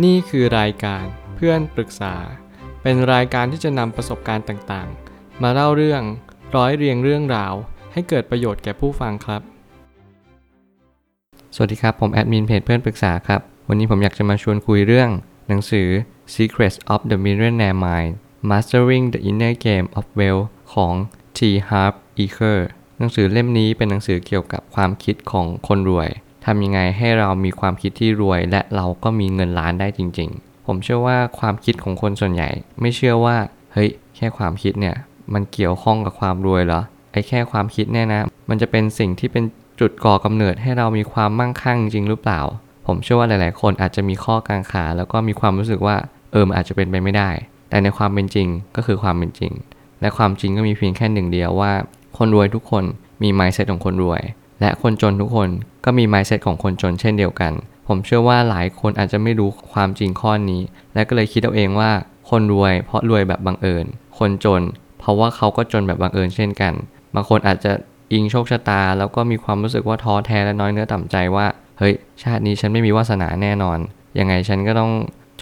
นี่คือรายการเพื่อนปรึกษา เป็นรายการที่จะนำประสบการณ์ต่างๆ มาเล่าเรื่องร้อยเรียงเรื่องราว ให้เกิดประโยชน์แก่ผู้ฟังครับ สวัสดีครับ ผมแอดมินเพจเพื่อนปรึกษาครับ วันนี้ผมอยากจะมาชวนคุยเรื่อง หนังสือ Secrets of the Millionaire Mind Mastering the Inner Game of Wealth ของ T. Harv Eker หนังสือเล่มนี้เป็นหนังสือเกี่ยวกับความคิดของคนรวย ทำยังไงให้เรามีความคิดที่รวย และเราก็มีเงินล้านได้จริง ๆ ผมเชื่อว่าความคิดของคนส่วนใหญ่ ไม่เชื่อว่า เฮ้ย แค่ความคิดเนี่ย มันเกี่ยวข้องกับความรวยเหรอ ไอ้แค่ความคิดเนี่ยนะ มันจะเป็นสิ่งที่เป็นจุดก่อกำเนิดให้เรามีความมั่งคั่งจริงหรือเปล่า ผมเชื่อว่าหลาย ๆ คนอาจจะมีข้อกังขา แล้วก็มีความรู้สึกว่า เออมันอาจจะเป็นไปไม่ได้ แต่ในความเป็นจริงก็คือความเป็นจริง และความจริงก็มีเพียงแค่หนึ่งเดียวว่า คนรวยทุกคนมี mindset ของคนรวย และคนจนทุกคนก็มี mindset ของคนจนเช่นเดียวกัน ผมเชื่อว่าหลายคนอาจจะไม่รู้ความจริงข้อนี้ และก็เลยคิดเอาเองว่าคนรวยเพราะรวยแบบบังเอิญ คนจน เพราะว่าเขาก็จนแบบบังเอิญเช่นกัน บางคนอาจจะอิงโชคชะตา แล้วก็มีความรู้สึกว่าท้อแท้และน้อยเนื้อต่ำใจว่า เฮ้ย ชาตินี้ฉันไม่มีวาสนาแน่นอน ยังไงฉันก็ต้อง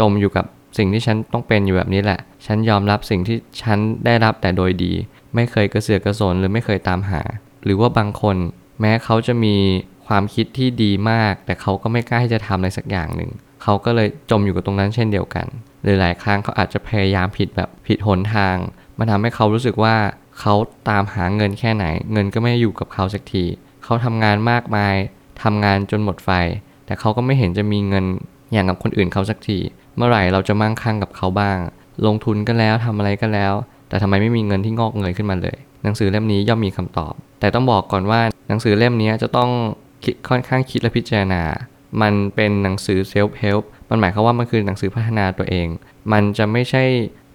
จมอยู่กับสิ่งที่ฉันต้องเป็นอยู่แบบนี้แหละ ฉันยอมรับสิ่งที่ฉันได้รับแต่โดยดี ไม่เคยกระเสือกกระสนหรือไม่เคยตามหา หรือว่าบางคน แม้เขาจะมีความคิดที่ดีมาก แต่เขาก็ไม่กล้าที่จะทำอะไรสักอย่างหนึ่งเขาก็เลยจมอยู่กับตรงนั้นเช่นเดียวกันหรือหลายครั้งเขาอาจจะพยายามผิดแบบผิดหนทางมันทำให้เขารู้สึกว่าเขาตามหาเงินแค่ไหน เงินก็ไม่อยู่กับเขาสักทีเขาทำงานมากมายทำงานจนหมดไฟ แต่เขาก็ไม่เห็นจะมีเงินอย่างกับคนอื่นเขาสักทีเมื่อไหร่เราจะมั่งคั่งกับเขาบ้าง ลงทุนก็แล้วทำอะไรก็แล้ว แต่ทำไมไม่มีเงินที่งอกเงยขึ้นมาเลย หนังสือเล่มนี้ย่อมมีคำตอบ แต่ต้องบอกก่อนว่าหนังสือเล่มนี้จะต้องคิดค่อนข้างคิดและพิจารณา มันเป็นหนังสือเซลฟ์เฮลป์มันหมายความว่ามันคือหนังสือพัฒนาตัวเอง มันจะไม่ใช่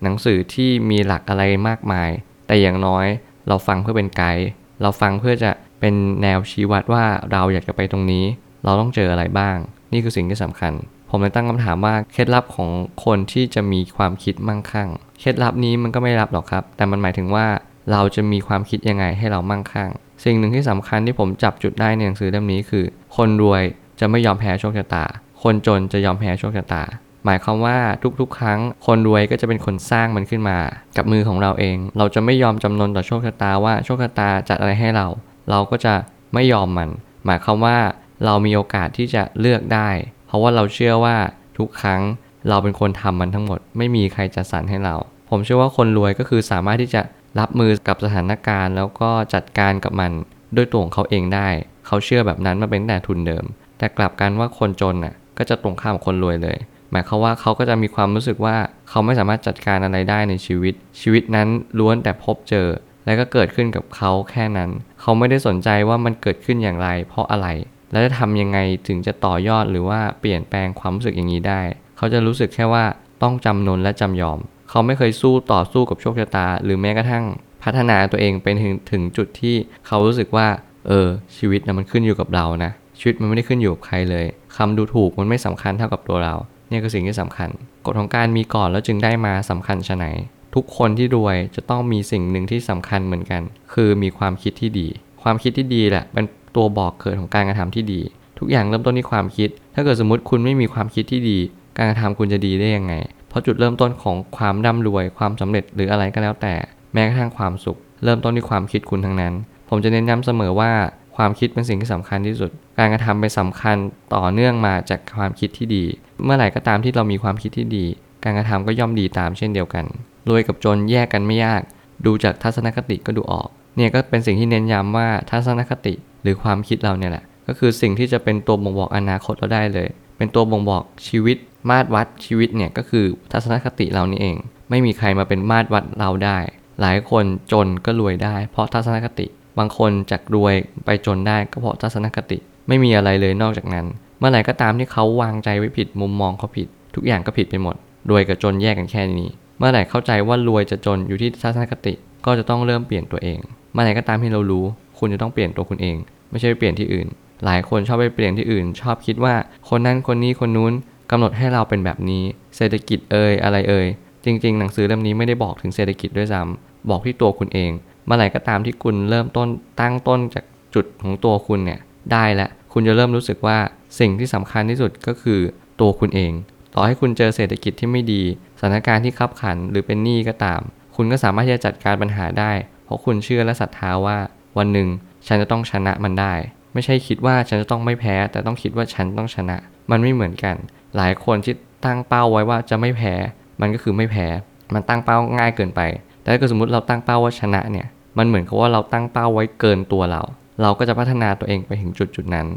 หนังสือที่มีหลักอะไรมากมาย แต่อย่างน้อยเราฟังเพื่อเป็นไกด์เราฟังเพื่อจะเป็นแนวชี้วัดว่าเราอยากจะไปตรงนี้ เราต้องเจออะไรบ้าง นี่คือสิ่งที่สำคัญ ผมเลยตั้งคำถามว่าเคล็ดลับของคนที่จะมีความคิดมั่งคั่ง เคล็ดลับนี้มันก็ไม่ลับหรอกครับ แต่มันหมายถึงว่า เราจะมีความคิดยังไงให้เรามั่งคั่ง สิ่งหนึ่งที่สำคัญที่ผมจับจุดได้ในหนังสือเล่มนี้คือ คนรวยจะไม่ยอมแพ้โชคชะตา คนจนจะยอมแพ้โชคชะตา หมายความว่าทุกๆ ครั้ง คนรวยก็จะเป็นคนสร้างมันขึ้นมา กับมือของเราเอง เราจะไม่ยอมจำนนต่อโชคชะตาว่าโชคชะตาจัดอะไรให้เรา เราก็จะไม่ยอมมัน หมายความว่าเรามีโอกาสที่จะเลือกได้ เพราะว่าเราเชื่อว่าทุกครั้งเราเป็นคนทำมันทั้งหมด ไม่มีใครจะสรรให้เรา ผมเชื่อว่าคนรวยก็คือสามารถที่จะ รับมือกับสถานการณ์ แล้วก็จัดการกับมันด้วยตัวของเขาเองได้ เขาเชื่อแบบนั้นมาเป็นแต่ทุนเดิม แต่กลับกันว่าคนจนน่ะก็จะตรงข้ามกับคนรวยเลย หมายความว่าเขาก็จะมีความรู้สึกว่าเขาไม่สามารถจัดการอะไรได้ในชีวิต ชีวิตนั้นล้วนแต่พบเจอ และก็เกิดขึ้นกับเขาแค่นั้น เขาไม่ได้สนใจว่ามันเกิดขึ้นอย่างไร เพราะอะไร และจะทำยังไงถึงจะต่อยอดหรือว่าเปลี่ยนแปลงความรู้สึกอย่างนี้ได้ เขาจะรู้สึกแค่ว่าต้องจำนนและจำยอม เขาไม่เคยสู้ต่อสู้กับโชคชะตา หรือแม้กระทั่งพัฒนาตัวเองเป็นถึงถึงจุดที่เขารู้สึกว่าเออชีวิตนะมันขึ้นอยู่กับเรานะชีวิตมันไม่ได้ขึ้นอยู่กับใครเลยคำดูถูกมันไม่สำคัญเท่ากับตัวเราเนี่ยคือสิ่งที่สำคัญ กฎของการมีก่อนแล้วจึงได้มาสำคัญชะไหน ทุกคนที่รวยจะต้องมีสิ่งหนึ่งที่สำคัญเหมือนกัน คือมีความคิดที่ดี ความคิดที่ดีแหละเป็นตัวบอกเกิดของการกระทำที่ดี ทุกอย่างเริ่มต้นที่ความคิด ถ้าเกิดสมมติคุณไม่มีความคิดที่ดี การกระทำคุณจะดีได้ยังไง ราะจุดเริ่มต้นของความร่ำรวย ความสำเร็จหรืออะไรก็แล้วแต่ แม้กระทั่งความสุข เริ่มต้นที่ความคิดคุณทั้งนั้น ผมจะเน้นย้ำเสมอว่าความคิดเป็นสิ่งที่สำคัญที่สุด การกระทำเป็นสำคัญต่อเนื่องมาจากความคิดที่ดี เมื่อไหร่ก็ตามที่เรามีความคิดที่ดี การกระทำก็ย่อมดีตามเช่นเดียวกัน รวยกับจนแยกกันไม่ยาก ดูจากทัศนคติก็ดูออก เนี่ยก็เป็นสิ่งที่เน้นย้ำว่าทัศนคติหรือความคิดเราเนี่ยแหละ ก็คือสิ่งที่จะเป็นตัวบ่งบอกอนาคตเราได้เลย เป็นตัวบ่งบอกชีวิต มาตรวัดชีวิตเนี่ยก็คือทัศนคติเรานี่เอง ไม่มีใครมาเป็นมาตรวัดเราได้ หลายคนจนก็รวยได้ เพราะทัศนคติ บางคนจากรวยไปจนได้ก็เพราะทัศนคติ ไม่มีอะไรเลยนอกจากนั้น เมื่อไหร่ก็ตามที่เขาวางใจไว้ผิดมุมมองเขาผิด ทุกอย่างก็ผิดไปหมดรวยกับจนแยกกันแค่นี้ เมื่อไหร่เข้าใจว่ารวยจะจนอยู่ที่ทัศนคติ ก็จะต้องเริ่มเปลี่ยนตัวเอง เมื่อไหร่ก็ตามที่เรารู้ คุณจะต้องเปลี่ยนตัวคุณเอง ไม่ใช่ไปเปลี่ยนที่อื่น หลายคนชอบไปเปลี่ยนที่อื่น ชอบคิดว่าคนนั้นคนนี้คนนู้น กำหนดให้เราเป็นแบบนี้ เศรษฐกิจเอ่ยอะไรเอ่ยจริง ๆ หนังสือเล่มนี้ไม่ได้บอกถึงเศรษฐกิจด้วยซ้ำบอกที่ตัวคุณเอง เมื่อไหร่ก็ตามที่คุณเริ่มต้นตั้งต้นจากจุดของตัวคุณเนี่ยได้แล้วคุณจะเริ่มรู้สึกว่าสิ่งที่สำคัญที่สุดก็คือตัวคุณเอง ต่อให้คุณเจอเศรษฐกิจที่ไม่ดี สถานการณ์ที่ขับขันหรือเป็นหนี้ก็ตาม คุณก็สามารถที่จะจัดการปัญหาได้ เพราะคุณเชื่อและศรัทธาว่าวันหนึ่ง ฉันจะต้องชนะมันได้ ไม่ใช่คิดว่าฉันจะต้องไม่แพ้ แต่ต้องคิดว่าฉันต้องชนะ มันไม่เหมือนกัน หลายคนที่ตั้งเป้าไว้ว่าจะไม่แพ้ มันก็คือไม่แพ้ มันตั้งเป้าง่ายเกินไป แต่ถ้าเกิดสมมติเราตั้งเป้าว่าชนะเนี่ย มันเหมือนกับว่าเราตั้งเป้าไว้เกินตัวเรา เราก็จะพัฒนาตัวเองไปถึงจุดจุดนั้น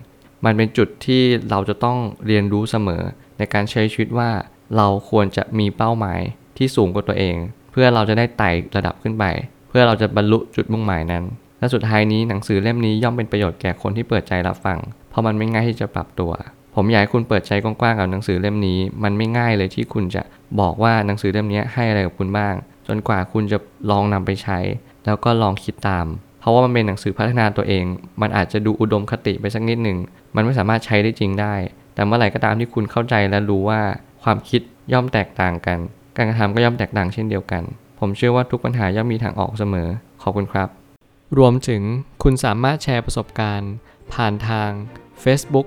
มันเป็นจุดที่เราจะต้องเรียนรู้เสมอ ในการใช้ชีวิตว่าเราควรจะมีเป้าหมายที่สูงกว่าตัวเอง เพื่อเราจะได้ไต่ระดับขึ้นไป เพื่อเราจะบรรลุจุดมุ่งหมายนั้น และสุดท้ายนี้หนังสือเล่มนี้ย่อมเป็นประโยชน์แก่คนที่เปิดใจรับฟัง เพราะมันไม่ง่ายที่จะปรับตัว ผมอยากให้คุณเปิดใจกว้างๆกับหนังสือเล่มนี้ มันไม่ง่ายเลยที่คุณจะบอกว่าหนังสือเล่มนี้ให้อะไรกับคุณบ้าง จนกว่าคุณจะลองนำไปใช้ แล้วก็ลองคิดตาม เพราะว่ามันเป็นหนังสือพัฒนาตัวเอง มันอาจจะดูอุดมคติไปสักนิดหนึ่ง มันไม่สามารถใช้ได้จริงได้ แต่เมื่อไหร่ก็ตามที่คุณเข้าใจและรู้ว่าความคิดย่อมแตกต่างกัน การกระทำก็ย่อมแตกต่างเช่นเดียวกัน ผมเชื่อว่าทุกปัญหาย่อมมีทางออกเสมอ ขอบคุณครับ รวมถึงคุณสามารถแชร์ประสบการณ์ ผ่านทาง Facebook